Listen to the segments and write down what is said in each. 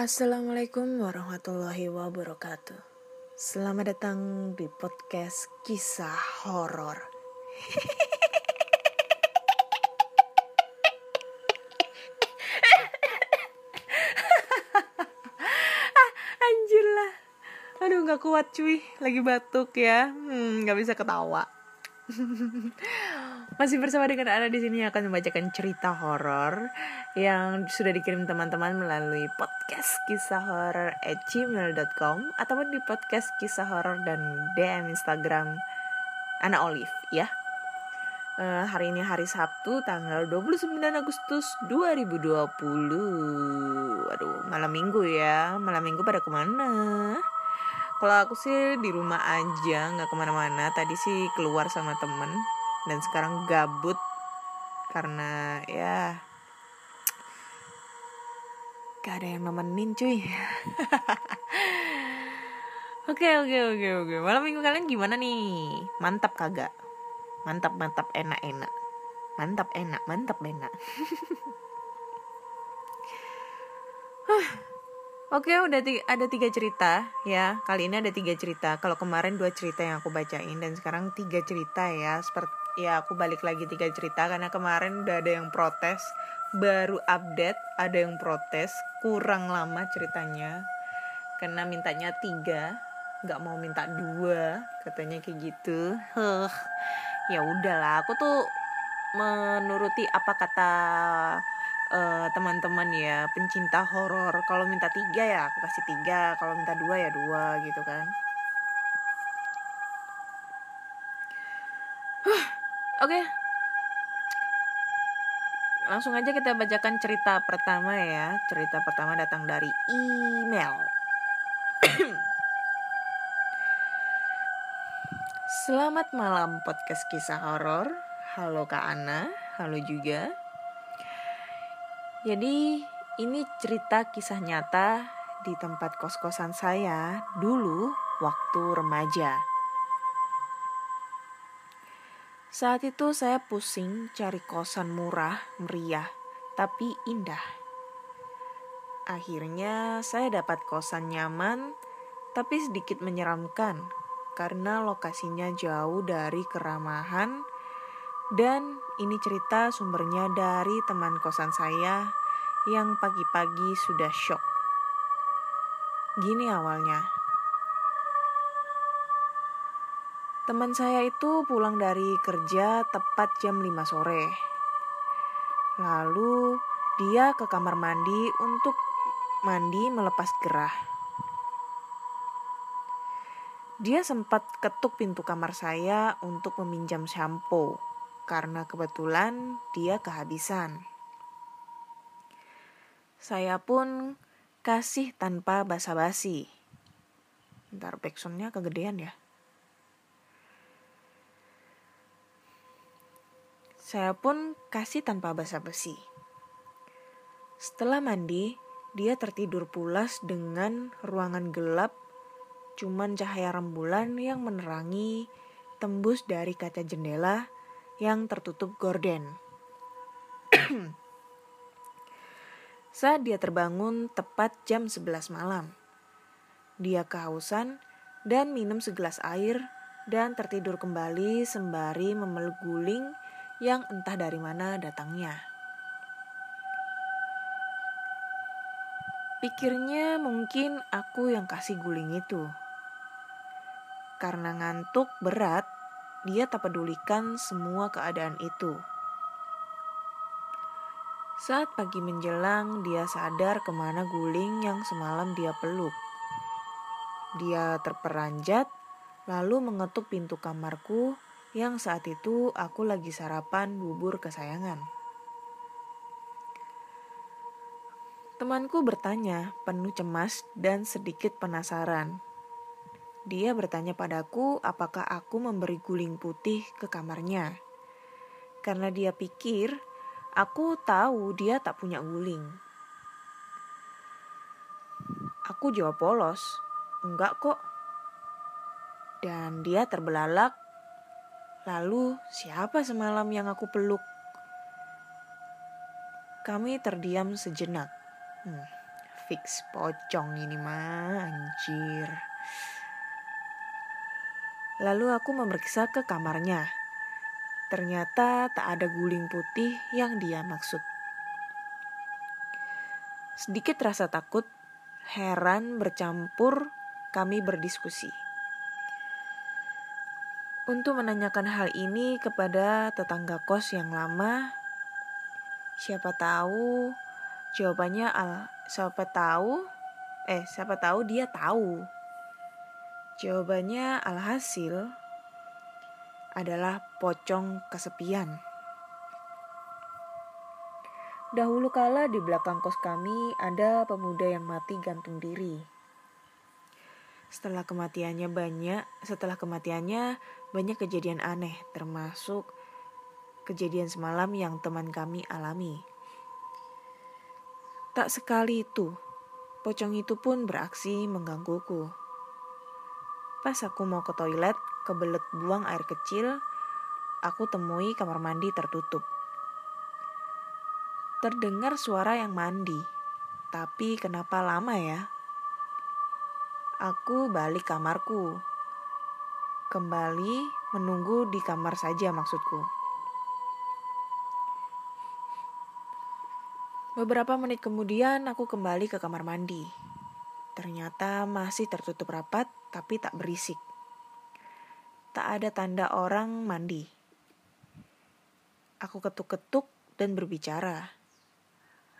Assalamualaikum warahmatullahi wabarakatuh. Selamat datang di podcast kisah horor. Anjir lah. Aduh nggak kuat cuy, lagi batuk ya. Hmm, nggak bisa ketawa. Masih bersama dengan Ana di sini akan membacakan cerita horor yang sudah dikirim teman-teman melalui podcast kisah horor at gmail.com ataupun di podcast kisah horor dan DM Instagram Ana Olive ya. Eh, hari ini hari Sabtu tanggal 29 Agustus 2020 Aduh malam minggu ya Malam minggu pada ke mana? Kalau aku sih di rumah aja nggak ke mana-mana Tadi sih keluar sama temen Dan sekarang gabut Karena ya Gak ada yang nemenin cuy Oke oke oke oke Malam minggu kalian gimana nih? Mantap kagak? Mantap mantap enak enak Mantap enak mantap enak Oke, udah ti- ada tiga cerita ya. Kali ini ada tiga cerita. Kalau kemarin dua cerita yang aku bacain dan sekarang tiga cerita ya. Seperti ya aku balik lagi tiga cerita karena kemarin udah ada yang protes, baru update ada yang protes, kurang lama ceritanya. Karena mintanya tiga, nggak mau minta dua, katanya kayak gitu. Huh. Ya udahlah, aku tuh menuruti apa kata eh, teman-teman ya pencinta horor kalau minta tiga ya aku kasih tiga kalau minta dua ya dua gitu kan oke. Langsung aja kita bacakan cerita pertama ya. Cerita pertama datang dari email. Selamat malam podcast kisah horor. Halo Kak Ana. Halo juga. Jadi ini cerita kisah nyata di tempat kos-kosan saya dulu waktu remaja. Saat itu saya pusing cari kosan murah, meriah, tapi indah. Akhirnya saya dapat kosan nyaman, tapi sedikit menyeramkan karena lokasinya jauh dari keramahan dan ini cerita sumbernya dari teman kosan saya yang pagi-pagi sudah shock. Gini awalnya. Teman saya itu pulang dari kerja tepat jam 5 sore. Lalu dia ke kamar mandi untuk mandi melepas gerah. Dia sempat ketuk pintu kamar saya untuk meminjam shampoo karena kebetulan dia kehabisan. Saya pun kasih tanpa basa-basi. Ntar backsoundnya kegedean ya. Saya pun kasih tanpa basa-basi. Setelah mandi, dia tertidur pulas dengan ruangan gelap, cuman cahaya rembulan yang menerangi tembus dari kaca jendela yang tertutup gorden. Saat dia terbangun tepat jam 11 malam. Dia kehausan dan minum segelas air dan tertidur kembali sembari memeluk guling yang entah dari mana datangnya. Pikirnya mungkin aku yang kasih guling itu. Karena ngantuk berat, dia tak pedulikan semua keadaan itu. Saat pagi menjelang, dia sadar ke mana guling yang semalam dia peluk. Dia terperanjat, lalu mengetuk pintu kamarku yang saat itu aku lagi sarapan bubur kesayangan. Temanku bertanya, penuh cemas dan sedikit penasaran. dia bertanya padaku apakah aku memberi guling putih ke kamarnya. Karena dia pikir aku tahu dia tak punya guling. Aku jawab polos, enggak kok. Dan dia terbelalak. Lalu siapa semalam yang aku peluk? Kami terdiam sejenak. Hmm, fix pocong ini mah anjir. Lalu aku memeriksa ke kamarnya. Ternyata tak ada guling putih yang dia maksud. Sedikit rasa takut, heran bercampur kami berdiskusi. Untuk menanyakan hal ini kepada tetangga kos yang lama, siapa tahu jawabannya al siapa tahu eh siapa tahu dia tahu Jawabannya alhasil adalah pocong kesepian. Dahulu kala di belakang kos kami ada pemuda yang mati gantung diri. Setelah kematiannya banyak, setelah kematiannya banyak kejadian aneh termasuk kejadian semalam yang teman kami alami. Tak sekali itu, pocong itu pun beraksi menggangguku. Pas aku mau ke toilet, kebelet buang air kecil, aku temui kamar mandi tertutup. Terdengar suara yang mandi, tapi kenapa lama ya? Aku balik kamarku. Kembali menunggu di kamar saja maksudku. Beberapa menit kemudian aku kembali ke kamar mandi. Ternyata masih tertutup rapat tapi tak berisik. Tak ada tanda orang mandi. Aku ketuk-ketuk dan berbicara.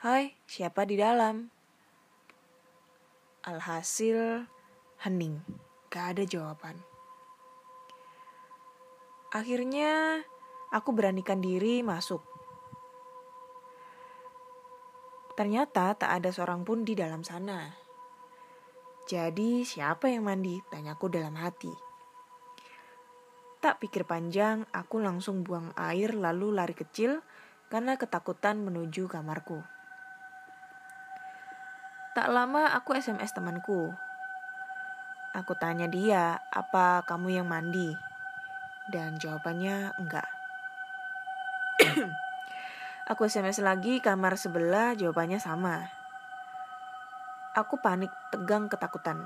Hai, siapa di dalam? Alhasil, hening. Gak ada jawaban. Akhirnya, aku beranikan diri masuk. Ternyata tak ada seorang pun di dalam sana. Jadi siapa yang mandi? Tanyaku dalam hati. Tak pikir panjang, aku langsung buang air lalu lari kecil karena ketakutan menuju kamarku. Tak lama aku SMS temanku. Aku tanya dia, apa kamu yang mandi? Dan jawabannya enggak. aku SMS lagi kamar sebelah, jawabannya sama. Aku panik, tegang, ketakutan.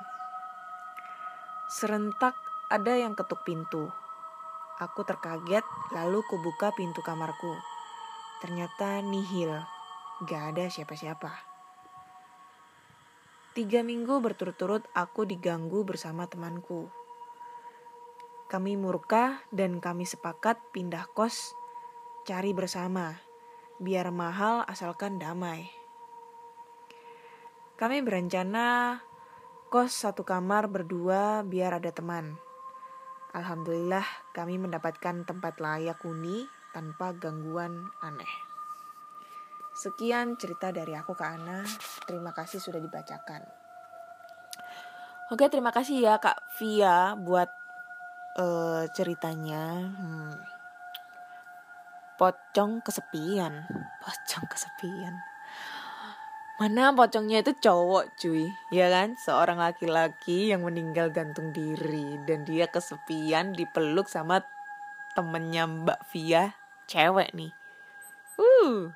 Serentak ada yang ketuk pintu. Aku terkaget, lalu kubuka pintu kamarku. Ternyata nihil, gak ada siapa-siapa. Tiga minggu berturut-turut aku diganggu bersama temanku. Kami murka dan kami sepakat pindah kos, cari bersama, biar mahal asalkan damai. Kami berencana kos satu kamar berdua biar ada teman. Alhamdulillah kami mendapatkan tempat layak huni tanpa gangguan aneh. Sekian cerita dari aku ke Ana. Terima kasih sudah dibacakan. Oke, terima kasih ya Kak Via buat uh, ceritanya. Hmm. Pocong kesepian. Pocong kesepian. Mana pocongnya itu cowok cuy Ya kan Seorang laki-laki yang meninggal gantung diri Dan dia kesepian dipeluk sama temennya Mbak Via Cewek nih Uh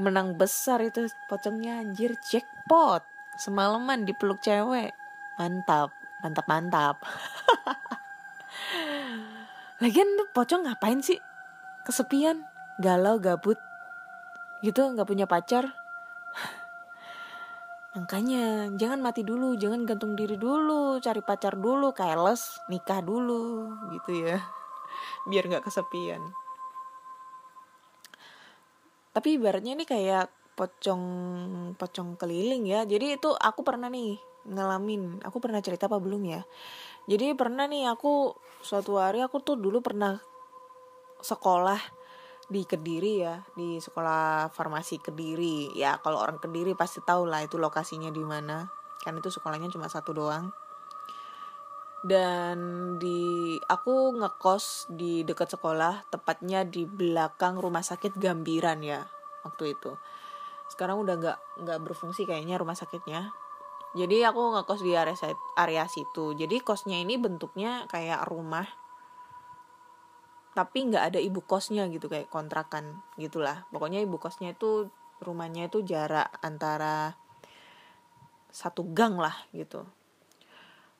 Menang besar itu pocongnya anjir jackpot. Semalaman dipeluk cewek. Mantap Mantap mantap. Lagian tuh pocong ngapain sih? Kesepian Galau gabut. Gitu nggak punya pacar. Makanya jangan mati dulu, jangan gantung diri dulu, cari pacar dulu, keles, nikah dulu, gitu ya. Biar nggak kesepian. Tapi ibaratnya ini kayak pocong pocong keliling ya. Jadi itu aku pernah nih ngalamin. Aku pernah cerita apa belum ya? Jadi pernah nih aku suatu hari aku tuh dulu pernah sekolah di Kediri ya di sekolah farmasi Kediri ya kalau orang Kediri pasti tahu lah itu lokasinya di mana kan itu sekolahnya cuma satu doang dan di aku ngekos di dekat sekolah tepatnya di belakang rumah sakit Gambiran ya waktu itu. Sekarang udah nggak nggak berfungsi kayaknya rumah sakitnya. Jadi aku ngekos di area area situ. Jadi kosnya ini bentuknya kayak rumah tapi nggak ada ibu kosnya gitu kayak kontrakan gitulah. Pokoknya ibu kosnya itu rumahnya itu jarak antara satu gang lah gitu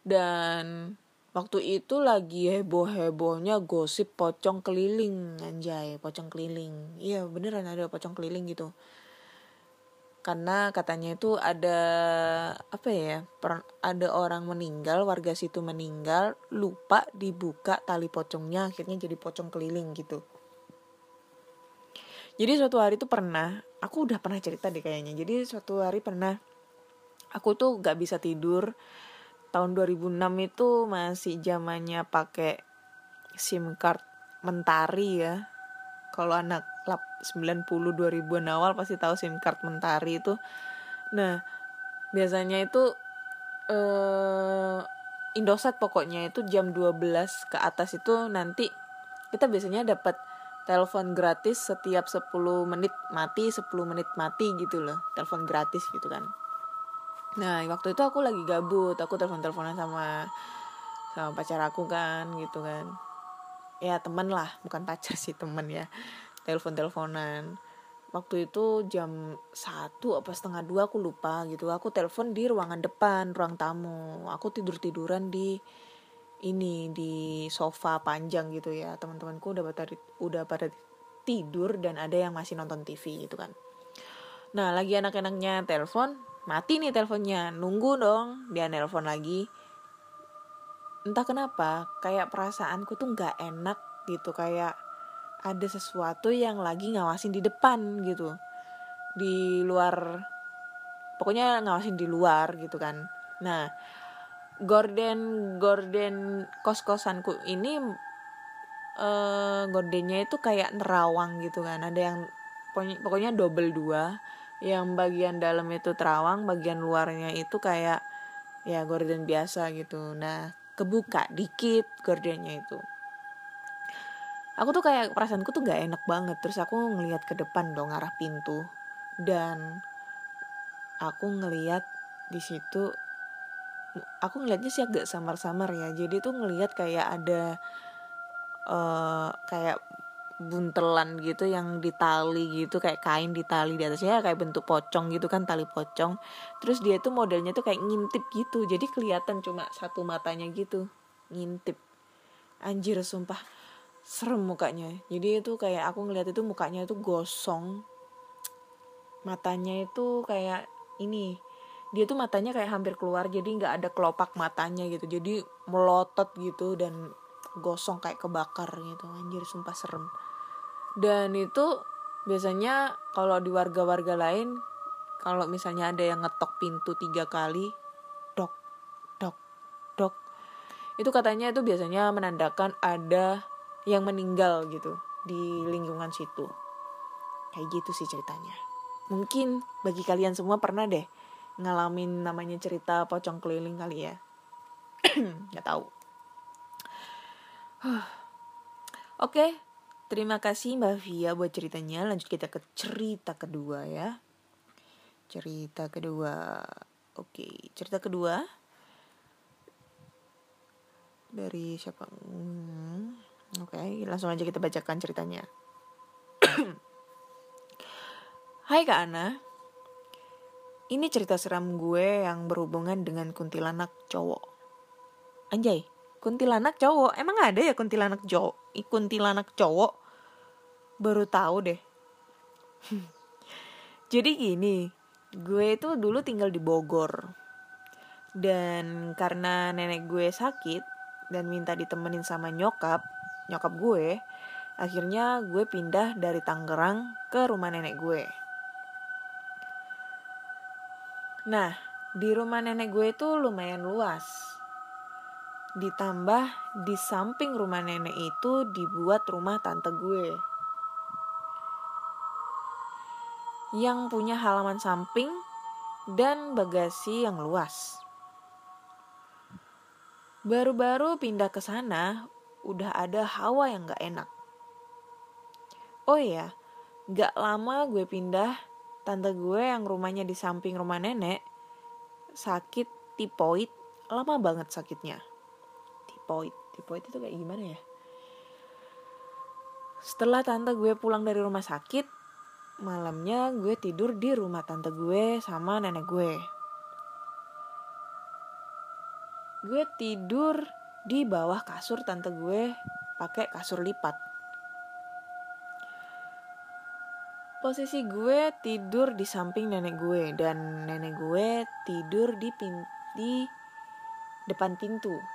dan waktu itu lagi heboh hebohnya gosip pocong keliling anjay pocong keliling. Iya beneran ada pocong keliling gitu. Karena katanya itu ada apa ya per, ada orang meninggal warga situ meninggal lupa dibuka tali pocongnya akhirnya jadi pocong keliling gitu. Jadi suatu hari itu pernah aku udah pernah cerita deh kayaknya. Jadi suatu hari pernah aku tuh gak bisa tidur tahun 2006 itu masih zamannya pakai SIM card mentari ya. Kalau anak lap 90 2000-an awal pasti tahu SIM card mentari itu. Nah, biasanya itu eh Indosat pokoknya itu jam 12 ke atas itu nanti kita biasanya dapat telepon gratis setiap 10 menit mati 10 menit mati gitu loh telepon gratis gitu kan Nah waktu itu aku lagi gabut, aku telepon-teleponan sama sama pacar aku kan gitu kan. Ya temen lah, bukan pacar sih temen ya. Telepon-teleponan. Waktu itu jam satu apa setengah dua aku lupa gitu. Aku telepon di ruangan depan, ruang tamu. Aku tidur tiduran di ini di sofa panjang gitu ya. Teman-temanku udah pada udah pada tidur dan ada yang masih nonton TV gitu kan. Nah lagi anak-anaknya telepon, mati nih teleponnya nunggu dong dia nelpon lagi. Entah kenapa kayak perasaanku tuh nggak enak gitu kayak ada sesuatu yang lagi ngawasin di depan gitu. Di luar pokoknya ngawasin di luar gitu kan. Nah gorden gorden kos kosanku ini eh gordennya itu kayak nerawang gitu kan. Ada yang pokoknya, double dua yang bagian dalam itu terawang bagian luarnya itu kayak ya gorden biasa gitu. Nah kebuka dikit gordennya itu. Aku tuh kayak perasaanku tuh gak enak banget. Terus aku ngelihat ke depan dong arah pintu. Dan aku ngelihat di situ aku ngelihatnya sih agak samar-samar ya. Jadi tuh ngelihat kayak ada uh, kayak buntelan gitu yang ditali gitu kayak kain ditali di atasnya kayak bentuk pocong gitu kan tali pocong. Terus dia tuh modelnya tuh kayak ngintip gitu jadi kelihatan cuma satu matanya gitu ngintip. Anjir sumpah. Serem mukanya. Jadi itu kayak aku ngeliat itu mukanya itu gosong. Matanya itu kayak ini dia tuh matanya kayak hampir keluar jadi nggak ada kelopak matanya gitu. Jadi melotot gitu dan gosong kayak kebakar gitu. Anjir sumpah serem dan itu biasanya kalau di warga-warga lain kalau misalnya ada yang ngetok pintu tiga kali dok dok dok. Itu katanya itu biasanya menandakan ada yang meninggal gitu di lingkungan situ. Kayak gitu sih ceritanya. Mungkin bagi kalian semua pernah deh ngalamin namanya cerita pocong keliling kali ya. Nggak tahu. Oke Terima kasih Mbak Via buat ceritanya. Lanjut kita ke cerita kedua ya. Cerita kedua. Oke, cerita kedua dari siapa? Hmm, Oke, langsung aja kita bacakan ceritanya. Hai Kak Ana. Ini cerita seram gue yang berhubungan dengan kuntilanak cowok. Anjay, kuntilanak cowok. Emang ada ya kuntilanak cowok kuntilanak cowok? Baru tahu deh. Jadi gini gue itu dulu tinggal di Bogor. Dan karena nenek gue sakit dan minta ditemenin sama nyokap nyokap gue akhirnya gue pindah dari Tangerang ke rumah nenek gue. Nah di rumah nenek gue itu lumayan luas Ditambah di samping rumah nenek itu dibuat rumah tante gue. Yang punya halaman samping dan bagasi yang luas. Baru-baru pindah ke sana, udah ada hawa yang gak enak. Oh iya, gak lama gue pindah, tante gue yang rumahnya di samping rumah nenek, sakit tipoid, lama banget sakitnya. Tipoid, tipoid itu kayak gimana ya? Setelah tante gue pulang dari rumah sakit, malamnya gue tidur di rumah tante gue sama nenek gue. Gue tidur di bawah kasur tante gue pakai kasur lipat. Posisi gue tidur di samping nenek gue dan nenek gue tidur di pin di depan pintu.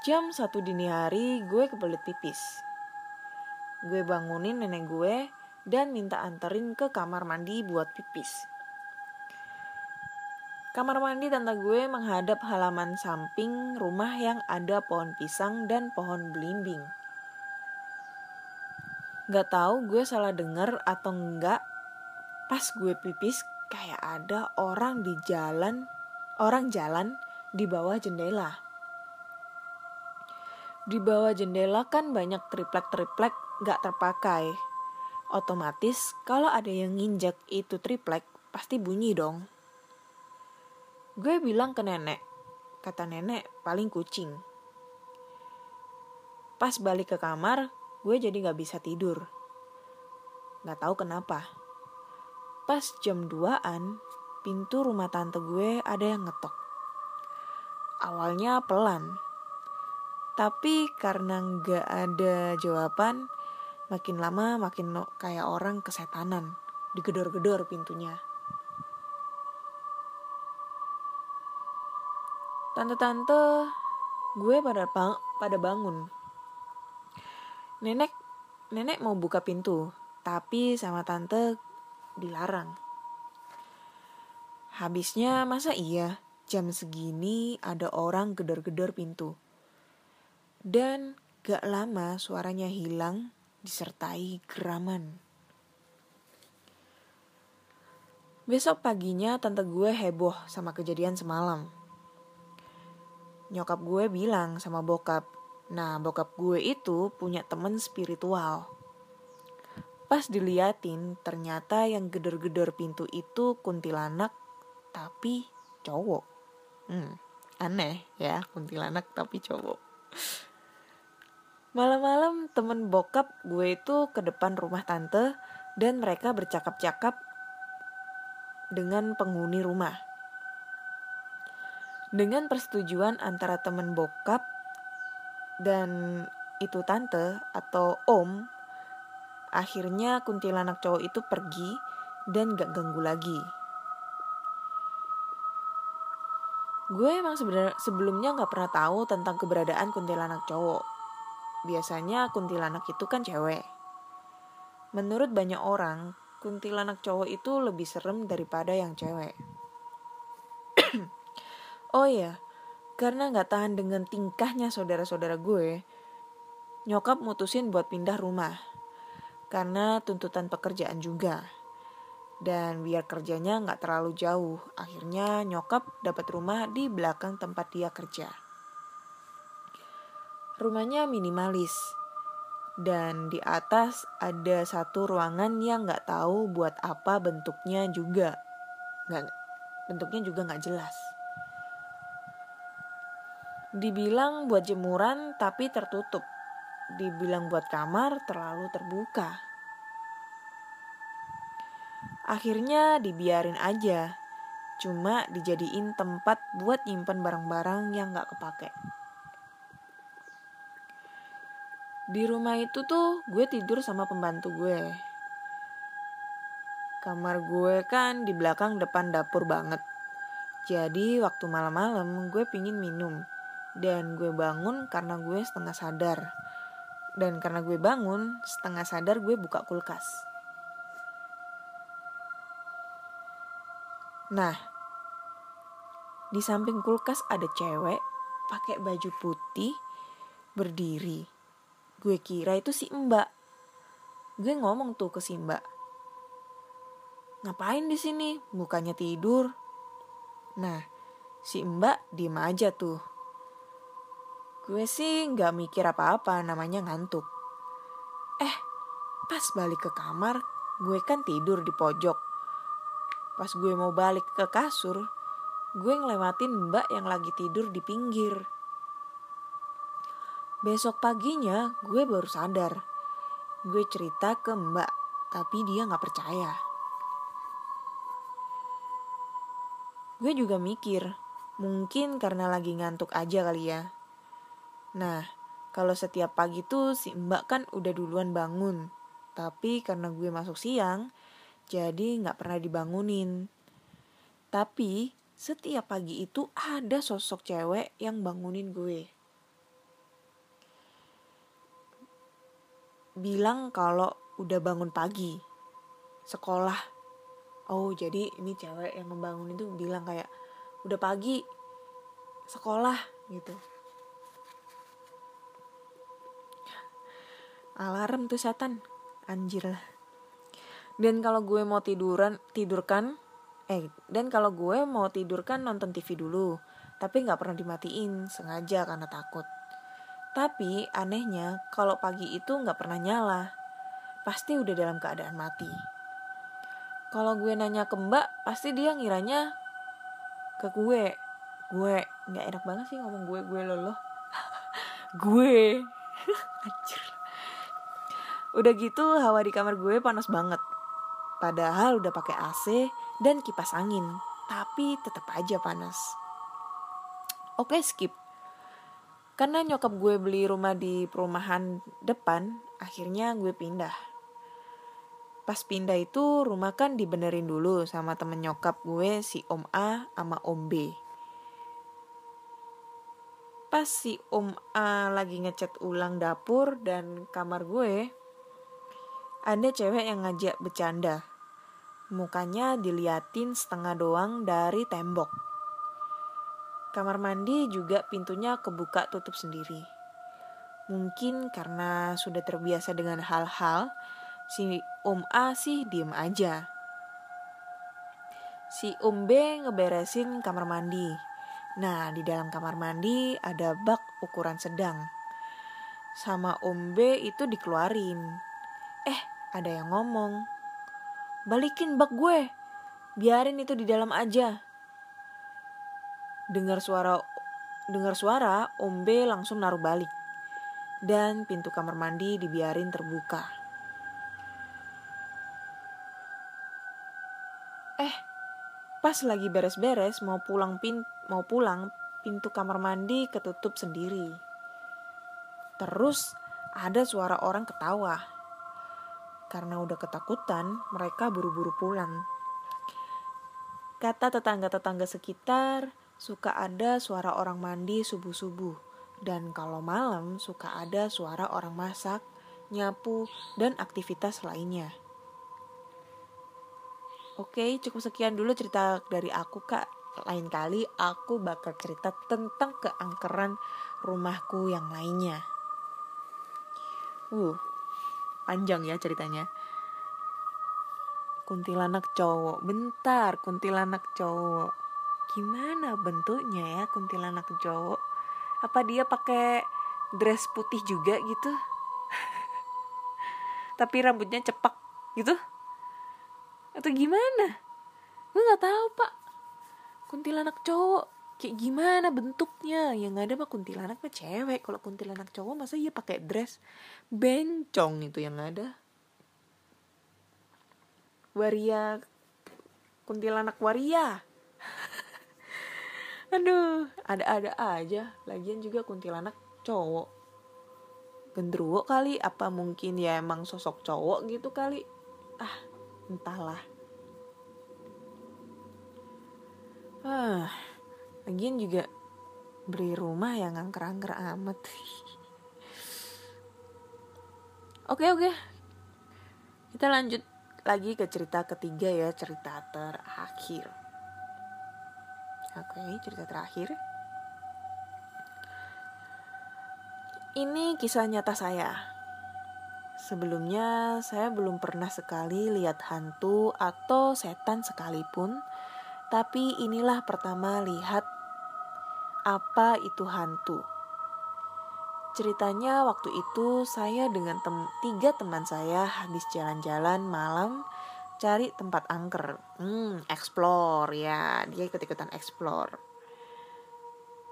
Jam satu dini hari gue kebelet pipis. Gue bangunin nenek gue dan minta anterin ke kamar mandi buat pipis. Kamar mandi tante gue menghadap halaman samping rumah yang ada pohon pisang dan pohon belimbing. Gak tahu gue salah denger atau enggak, pas gue pipis kayak ada orang di jalan, orang jalan di bawah jendela. Di bawah jendela kan banyak triplek-triplek gak terpakai. Otomatis kalau ada yang nginjek itu triplek pasti bunyi dong. Gue bilang ke nenek, kata nenek paling kucing. Pas balik ke kamar, gue jadi gak bisa tidur. Gak tahu kenapa. Pas jam 2an, pintu rumah tante gue ada yang ngetok. Awalnya pelan, tapi karena gak ada jawaban, makin lama makin kayak orang kesetanan. Digedor-gedor pintunya. Tante-tante gue pada bang pada bangun. Nenek nenek mau buka pintu, tapi sama tante dilarang. Habisnya masa iya jam segini ada orang gedor-gedor pintu. Dan gak lama suaranya hilang disertai geraman. Besok paginya tante gue heboh sama kejadian semalam nyokap gue bilang sama bokap, nah bokap gue itu punya temen spiritual. Pas diliatin, ternyata yang gedor-gedor pintu itu kuntilanak, tapi cowok. Hmm, aneh ya, kuntilanak tapi cowok. Malam-malam temen bokap gue itu ke depan rumah tante dan mereka bercakap-cakap dengan penghuni rumah. Dengan persetujuan antara temen bokap dan itu tante atau om, akhirnya kuntilanak cowok itu pergi dan gak ganggu lagi. Gue emang sebenarnya sebelumnya gak pernah tahu tentang keberadaan kuntilanak cowok. Biasanya kuntilanak itu kan cewek. Menurut banyak orang, kuntilanak cowok itu lebih serem daripada yang cewek. Oh iya, karena nggak tahan dengan tingkahnya saudara-saudara gue, nyokap mutusin buat pindah rumah. Karena tuntutan pekerjaan juga. Dan biar kerjanya nggak terlalu jauh, akhirnya nyokap dapat rumah di belakang tempat dia kerja. Rumahnya minimalis, dan di atas ada satu ruangan yang nggak tahu buat apa bentuknya juga nggak bentuknya juga nggak jelas Dibilang buat jemuran tapi tertutup. Dibilang buat kamar terlalu terbuka. Akhirnya dibiarin aja. Cuma dijadiin tempat buat nyimpen barang-barang yang gak kepake. Di rumah itu tuh gue tidur sama pembantu gue. Kamar gue kan di belakang depan dapur banget. Jadi waktu malam-malam gue pingin minum dan gue bangun karena gue setengah sadar dan karena gue bangun setengah sadar gue buka kulkas nah di samping kulkas ada cewek pakai baju putih berdiri gue kira itu si mbak gue ngomong tuh ke si mbak ngapain di sini bukannya tidur nah Si mbak diem aja tuh. Gue sih nggak mikir apa-apa namanya ngantuk. Eh, pas balik ke kamar, gue kan tidur di pojok. Pas gue mau balik ke kasur, gue ngelewatin mbak yang lagi tidur di pinggir. Besok paginya gue baru sadar. Gue cerita ke mbak, tapi dia gak percaya. Gue juga mikir, mungkin karena lagi ngantuk aja kali ya. Nah, kalau setiap pagi tuh si mbak kan udah duluan bangun. Tapi karena gue masuk siang, jadi gak pernah dibangunin. Tapi setiap pagi itu ada sosok cewek yang bangunin gue. Bilang kalau udah bangun pagi, sekolah. Oh jadi ini cewek yang membangun itu bilang kayak udah pagi, sekolah gitu. Alarm tuh setan, anjir lah. Dan kalau gue mau tiduran, tidurkan eh dan kalau gue mau tidur kan nonton TV dulu tapi nggak pernah dimatiin sengaja karena takut tapi anehnya kalau pagi itu nggak pernah nyala. Pasti udah dalam keadaan mati. Kalau gue nanya ke mbak pasti dia ngiranya ke gue. Gue nggak enak banget sih ngomong gue gue loloh gue. Udah gitu hawa di kamar gue panas banget. Padahal udah pakai AC dan kipas angin, tapi tetap aja panas. Oke, skip. Karena nyokap gue beli rumah di perumahan depan, akhirnya gue pindah. Pas pindah itu rumah kan dibenerin dulu sama temen nyokap gue si Om A sama Om B. Pas si Om A lagi ngecat ulang dapur dan kamar gue, ada cewek yang ngajak bercanda Mukanya diliatin setengah doang dari tembok. Kamar mandi juga pintunya kebuka tutup sendiri. Mungkin karena sudah terbiasa dengan hal-hal, si Om A sih diem aja. Si Om B ngeberesin kamar mandi. Nah, di dalam kamar mandi ada bak ukuran sedang. Sama Om B itu dikeluarin. Eh, ada yang ngomong balikin bak gue biarin itu di dalam aja dengar suara dengar suara Om langsung naruh balik. Dan pintu kamar mandi dibiarin terbuka. Eh pas lagi beres-beres mau pulang pin mau pulang pintu kamar mandi ketutup sendiri. Terus ada suara orang ketawa. Karena udah ketakutan, mereka buru-buru pulang. Kata tetangga-tetangga sekitar, suka ada suara orang mandi subuh-subuh. Dan kalau malam suka ada suara orang masak, nyapu, dan aktivitas lainnya. Oke, cukup sekian dulu cerita dari aku, Kak. Lain kali aku bakal cerita tentang keangkeran rumahku yang lainnya. Uh, panjang ya ceritanya kuntilanak cowok bentar kuntilanak cowok gimana bentuknya ya kuntilanak cowok apa dia pakai dress putih juga gitu? Tapi rambutnya cepak gitu? Atau gimana? Gue nggak tahu pak. Kuntilanak cowok kayak gimana bentuknya? Yang ada mah kuntilanak mah cewek. Kalau kuntilanak cowok masa iya pakai dress bencong itu yang ada? Waria kuntilanak waria aduh ada-ada aja. Lagian juga kuntilanak cowok. Gendruwo kali apa mungkin ya emang sosok cowok gitu kali? Ah entahlah. Ah lagian juga beli rumah yang angker-angker amat. Oke oke. Kita lanjut lagi ke cerita ketiga ya cerita terakhir oke cerita terakhir. Ini kisah nyata saya. Sebelumnya, saya belum pernah sekali lihat hantu atau setan sekalipun, tapi inilah pertama lihat apa itu hantu. Ceritanya waktu itu saya dengan tem tiga teman saya habis jalan-jalan malam cari tempat angker. Hmm, explore ya, dia ikut-ikutan explore.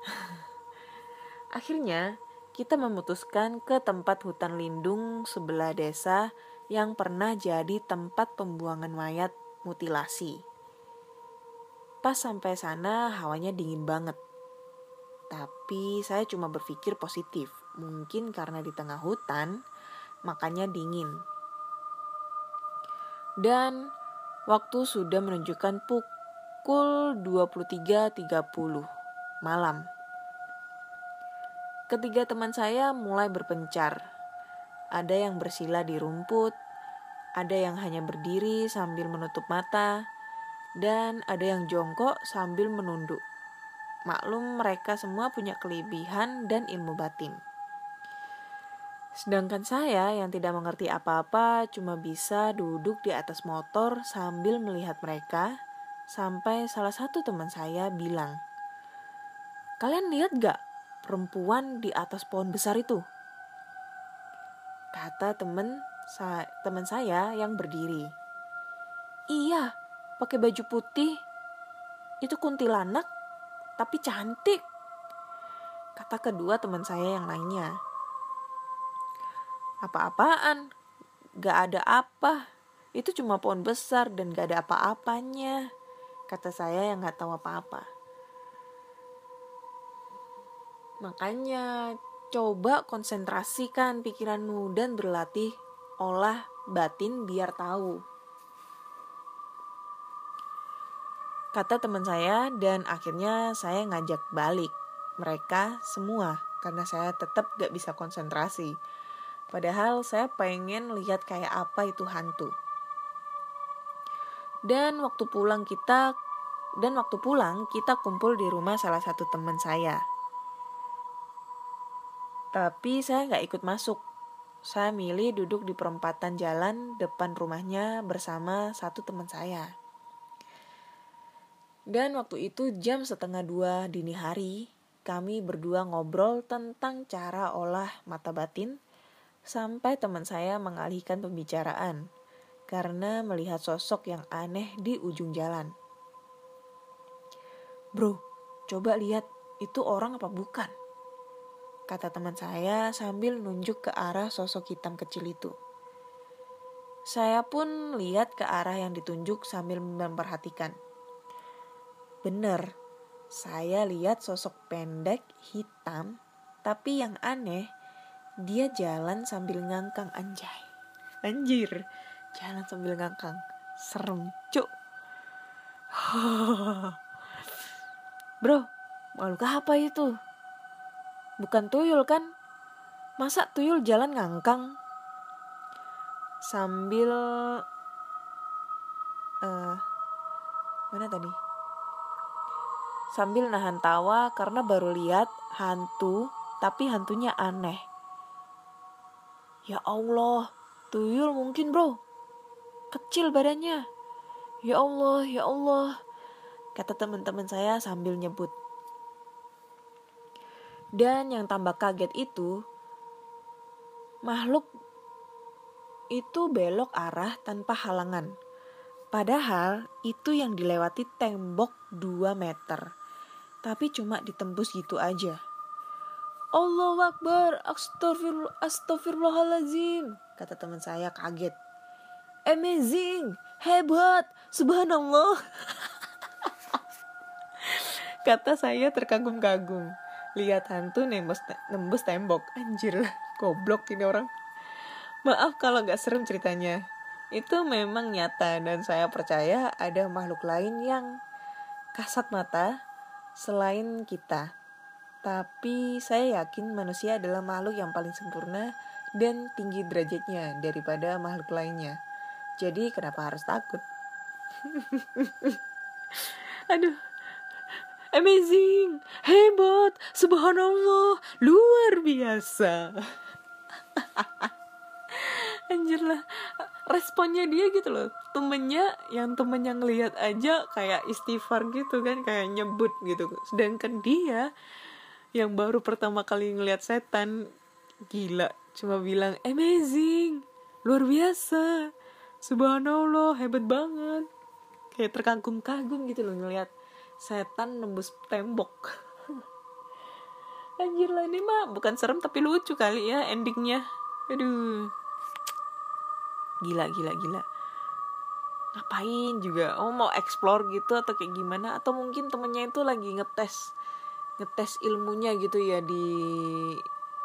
Akhirnya kita memutuskan ke tempat hutan lindung sebelah desa yang pernah jadi tempat pembuangan mayat mutilasi. Pas sampai sana hawanya dingin banget. Tapi saya cuma berpikir positif. Mungkin karena di tengah hutan, makanya dingin. Dan waktu sudah menunjukkan pukul 23.30 malam. Ketiga teman saya mulai berpencar. Ada yang bersila di rumput, ada yang hanya berdiri sambil menutup mata, dan ada yang jongkok sambil menunduk. Maklum mereka semua punya kelebihan dan ilmu batin. Sedangkan saya yang tidak mengerti apa-apa cuma bisa duduk di atas motor sambil melihat mereka sampai salah satu teman saya bilang, Kalian lihat gak perempuan di atas pohon besar itu? Kata teman sa teman saya yang berdiri. Iya, pakai baju putih. Itu kuntilanak, tapi cantik. Kata kedua teman saya yang lainnya. Apa-apaan? Gak ada apa. Itu cuma pohon besar dan gak ada apa-apanya. Kata saya yang gak tahu apa-apa. Makanya coba konsentrasikan pikiranmu dan berlatih olah batin biar tahu. Kata teman saya dan akhirnya saya ngajak balik mereka semua karena saya tetap gak bisa konsentrasi. Padahal saya pengen lihat kayak apa itu hantu. Dan waktu pulang kita dan waktu pulang kita kumpul di rumah salah satu teman saya tapi saya nggak ikut masuk. Saya milih duduk di perempatan jalan depan rumahnya bersama satu teman saya. Dan waktu itu jam setengah dua dini hari, kami berdua ngobrol tentang cara olah mata batin sampai teman saya mengalihkan pembicaraan karena melihat sosok yang aneh di ujung jalan. Bro, coba lihat itu orang apa bukan? kata teman saya sambil nunjuk ke arah sosok hitam kecil itu. Saya pun lihat ke arah yang ditunjuk sambil memperhatikan. Bener, saya lihat sosok pendek hitam, tapi yang aneh, dia jalan sambil ngangkang anjay. Anjir, jalan sambil ngangkang. Serem, cuk. Bro, makhluk apa itu? Bukan tuyul kan? Masa tuyul jalan ngangkang? Sambil uh, mana tadi? Sambil nahan tawa karena baru lihat hantu, tapi hantunya aneh. Ya Allah, tuyul mungkin bro. Kecil badannya. Ya Allah, ya Allah. Kata teman-teman saya sambil nyebut. Dan yang tambah kaget itu, makhluk itu belok arah tanpa halangan. Padahal itu yang dilewati tembok 2 meter. Tapi cuma ditembus gitu aja. Allahu Akbar, astagfirullah, astagfirullahalazim, kata teman saya kaget. Amazing, hebat, subhanallah. kata saya terkagum-kagum. Lihat hantu nembus nembus tembok. Anjir goblok ini orang. Maaf kalau nggak serem ceritanya. Itu memang nyata dan saya percaya ada makhluk lain yang kasat mata selain kita tapi saya yakin manusia adalah makhluk yang paling sempurna dan tinggi derajatnya daripada makhluk lainnya. Jadi kenapa harus takut? Aduh. Amazing, hebat, subhanallah, luar biasa. Anjir lah. responnya dia gitu loh. Temennya yang temennya ngelihat aja kayak istighfar gitu kan kayak nyebut gitu. Sedangkan dia yang baru pertama kali ngelihat setan gila. Cuma bilang amazing! Luar biasa! Subhanallah hebat banget! Kayak terkagum-kagum gitu loh ngelihat setan nembus tembok. Anjir lah ini mah bukan serem tapi lucu kali ya endingnya. Aduh. Gila gila gila. Ngapain juga? Oh mau explore gitu atau kayak gimana? Atau mungkin temennya itu lagi ngetes ngetes ilmunya gitu ya di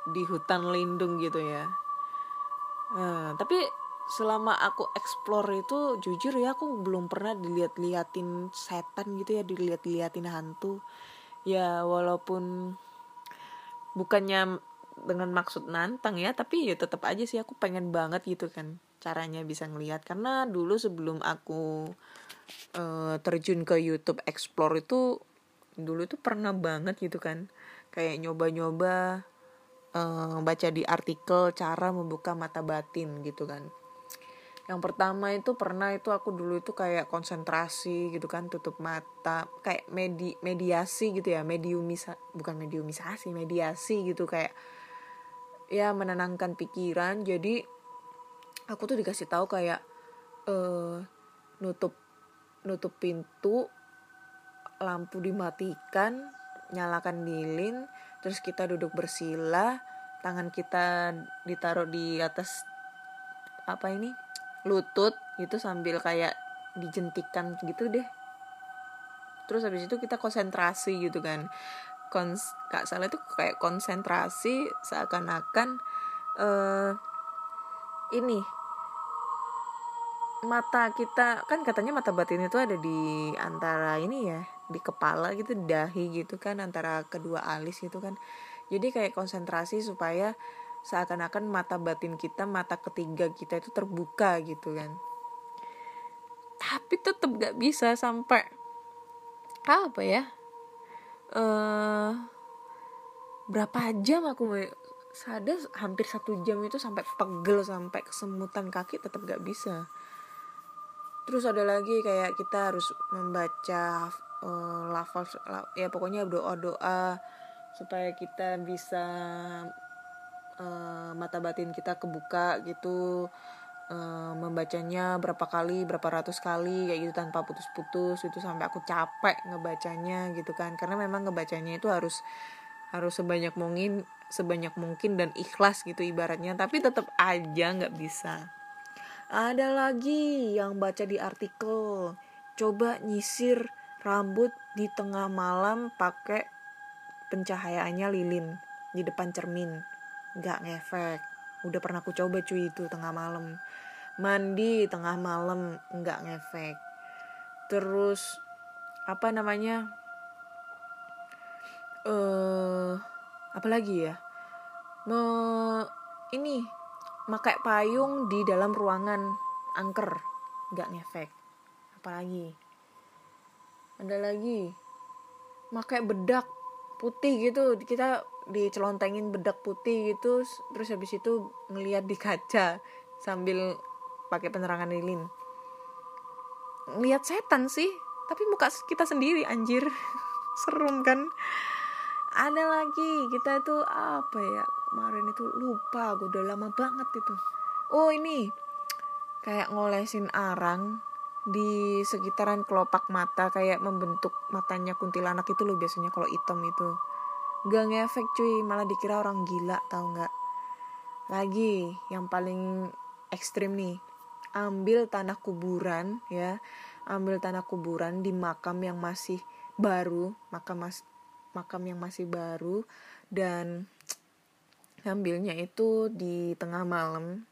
di hutan lindung gitu ya. Nah, tapi selama aku explore itu jujur ya aku belum pernah dilihat-liatin setan gitu ya dilihat-liatin hantu. Ya walaupun bukannya dengan maksud nantang ya tapi ya tetap aja sih aku pengen banget gitu kan caranya bisa ngelihat. Karena dulu sebelum aku uh, terjun ke YouTube Explore itu dulu itu pernah banget gitu kan. Kayak nyoba-nyoba uh, baca di artikel cara membuka mata batin gitu kan. Yang pertama itu pernah itu aku dulu itu kayak konsentrasi gitu kan tutup mata kayak medi mediasi gitu ya mediumisa bukan mediumisasi mediasi gitu kayak ya menenangkan pikiran. Jadi aku tuh dikasih tahu kayak uh, nutup nutup pintu lampu dimatikan nyalakan lilin terus kita duduk bersila tangan kita ditaruh di atas apa ini lutut gitu sambil kayak dijentikan gitu deh. Terus habis itu kita konsentrasi gitu kan. Kons kak salah itu kayak konsentrasi seakan-akan uh, ini mata kita kan katanya mata batin itu ada di antara ini ya di kepala gitu dahi gitu kan antara kedua alis gitu kan. Jadi kayak konsentrasi supaya seakan-akan mata batin kita mata ketiga kita itu terbuka gitu kan. Tapi tetap gak bisa sampai apa ya uh, berapa jam aku sadar hampir satu jam itu sampai pegel sampai kesemutan kaki tetap gak bisa. Terus ada lagi kayak kita harus membaca uh, lafal ya pokoknya doa doa supaya kita bisa uh, mata batin kita kebuka gitu uh, membacanya berapa kali berapa ratus kali kayak gitu tanpa putus-putus itu sampai aku capek ngebacanya gitu kan. Karena memang ngebacanya itu harus harus sebanyak mungkin sebanyak mungkin dan ikhlas gitu ibaratnya. Tapi tetap aja nggak bisa. Ada lagi yang baca di artikel. Coba nyisir rambut di tengah malam pakai pencahayaannya lilin di depan cermin. Nggak ngefek. Udah pernah aku coba cuy itu tengah malam. Mandi tengah malam nggak ngefek. Terus apa namanya? Eh uh, apa lagi ya? Me ini pakai payung di dalam ruangan angker. Nggak ngefek. Apalagi ada lagi. Pakai bedak putih gitu. Kita dicelontengin bedak putih gitu. Terus habis itu ngeliat di kaca sambil pakai penerangan lilin. Ngeliat setan sih tapi muka kita sendiri anjir. Serem kan? Ada lagi. Kita itu apa ya? Kemarin itu lupa gue udah lama banget itu. Oh ini. Kayak ngolesin arang di sekitaran kelopak mata kayak membentuk matanya kuntilanak itu loh biasanya kalau hitam itu. Gak ngefek cuy malah dikira orang gila tau nggak? Lagi yang paling ekstrim nih ambil tanah kuburan ya ambil tanah kuburan di makam yang masih baru makam mas makam yang masih baru dan ngambilnya itu di tengah malam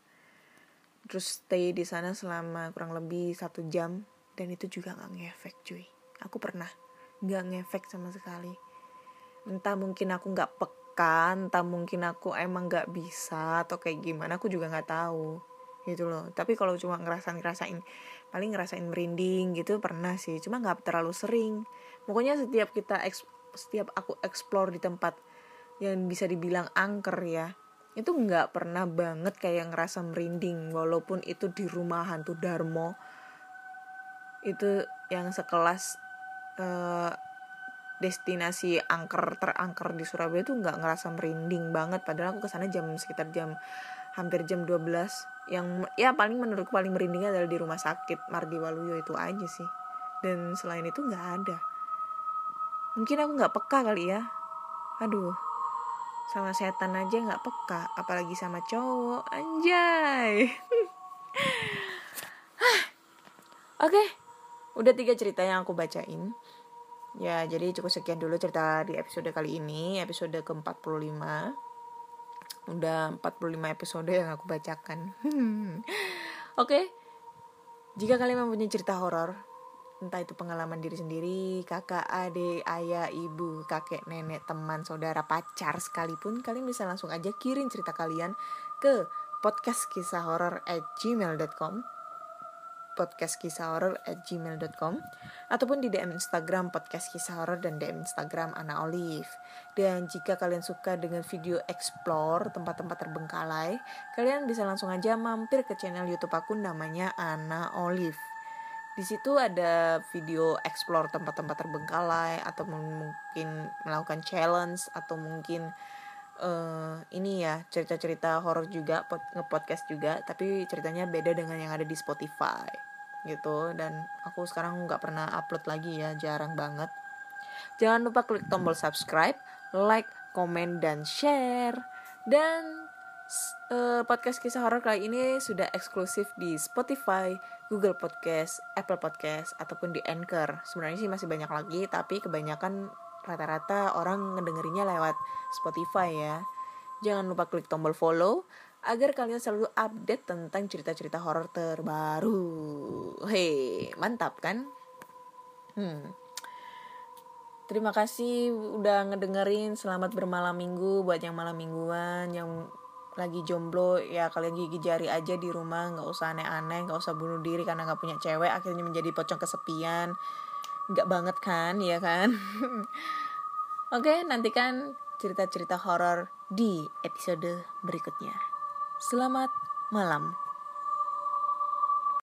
terus stay di sana selama kurang lebih satu jam. Dan itu juga nggak ngefek cuy. Aku pernah nggak ngefek sama sekali. Entah mungkin aku nggak peka entah mungkin aku emang nggak bisa atau kayak gimana aku juga nggak tahu. Gitu loh. Tapi kalau cuma ngerasain ngerasain paling ngerasain merinding gitu pernah sih. Cuma nggak terlalu sering. Pokoknya setiap kita setiap aku explore di tempat yang bisa dibilang angker ya itu nggak pernah banget kayak ngerasa merinding walaupun itu di rumah hantu Darmo. Itu yang sekelas eh, destinasi angker terangker di Surabaya tuh nggak ngerasa merinding banget. Padahal aku ke sana jam sekitar jam hampir jam 12 yang ya paling menurutku paling merindingnya adalah di rumah sakit Mardi Waluyo itu aja sih. Dan selain itu nggak ada. Mungkin aku nggak peka kali ya. Aduh sama setan aja nggak peka apalagi sama cowok. Anjay. Oke udah tiga cerita yang aku bacain. Ya jadi cukup sekian dulu cerita di episode kali ini episode ke 45 udah 45 episode yang aku bacakan. Oke jika kalian mempunyai cerita horor entah itu pengalaman diri sendiri, kakak, adik, ayah, ibu, kakek, nenek, teman, saudara, pacar sekalipun, kalian bisa langsung aja kirim cerita kalian ke podcast kisah horor at gmail.com podcast kisah horor at gmail.com ataupun di DM Instagram podcast kisah horor dan DM Instagram Ana Olive. Dan jika kalian suka dengan video explore tempat-tempat terbengkalai kalian bisa langsung aja mampir ke channel YouTube aku namanya Ana Olive di situ ada video explore tempat-tempat terbengkalai atau mungkin melakukan challenge atau mungkin uh, ini ya cerita-cerita horor juga pod, ngepodcast juga tapi ceritanya beda dengan yang ada di Spotify gitu. Dan aku sekarang nggak pernah upload lagi ya jarang banget. Jangan lupa klik tombol subscribe like komen dan share. Dan uh, podcast kisah horor kali ini sudah eksklusif di Spotify, Google Podcast, Apple Podcast ataupun di Anchor. Sebenarnya sih masih banyak lagi, tapi kebanyakan rata-rata orang ngedengerinnya lewat Spotify ya. Jangan lupa klik tombol follow agar kalian selalu update tentang cerita-cerita horor terbaru. Hei, mantap kan? Hmm. Terima kasih udah ngedengerin. Selamat bermalam minggu buat yang malam mingguan, yang lagi jomblo ya kalian gigi jari aja di rumah nggak usah aneh-aneh nggak usah bunuh diri karena nggak punya cewek akhirnya menjadi pocong kesepian. Nggak banget kan ya kan? Oke nantikan cerita-cerita horor di episode berikutnya. Selamat malam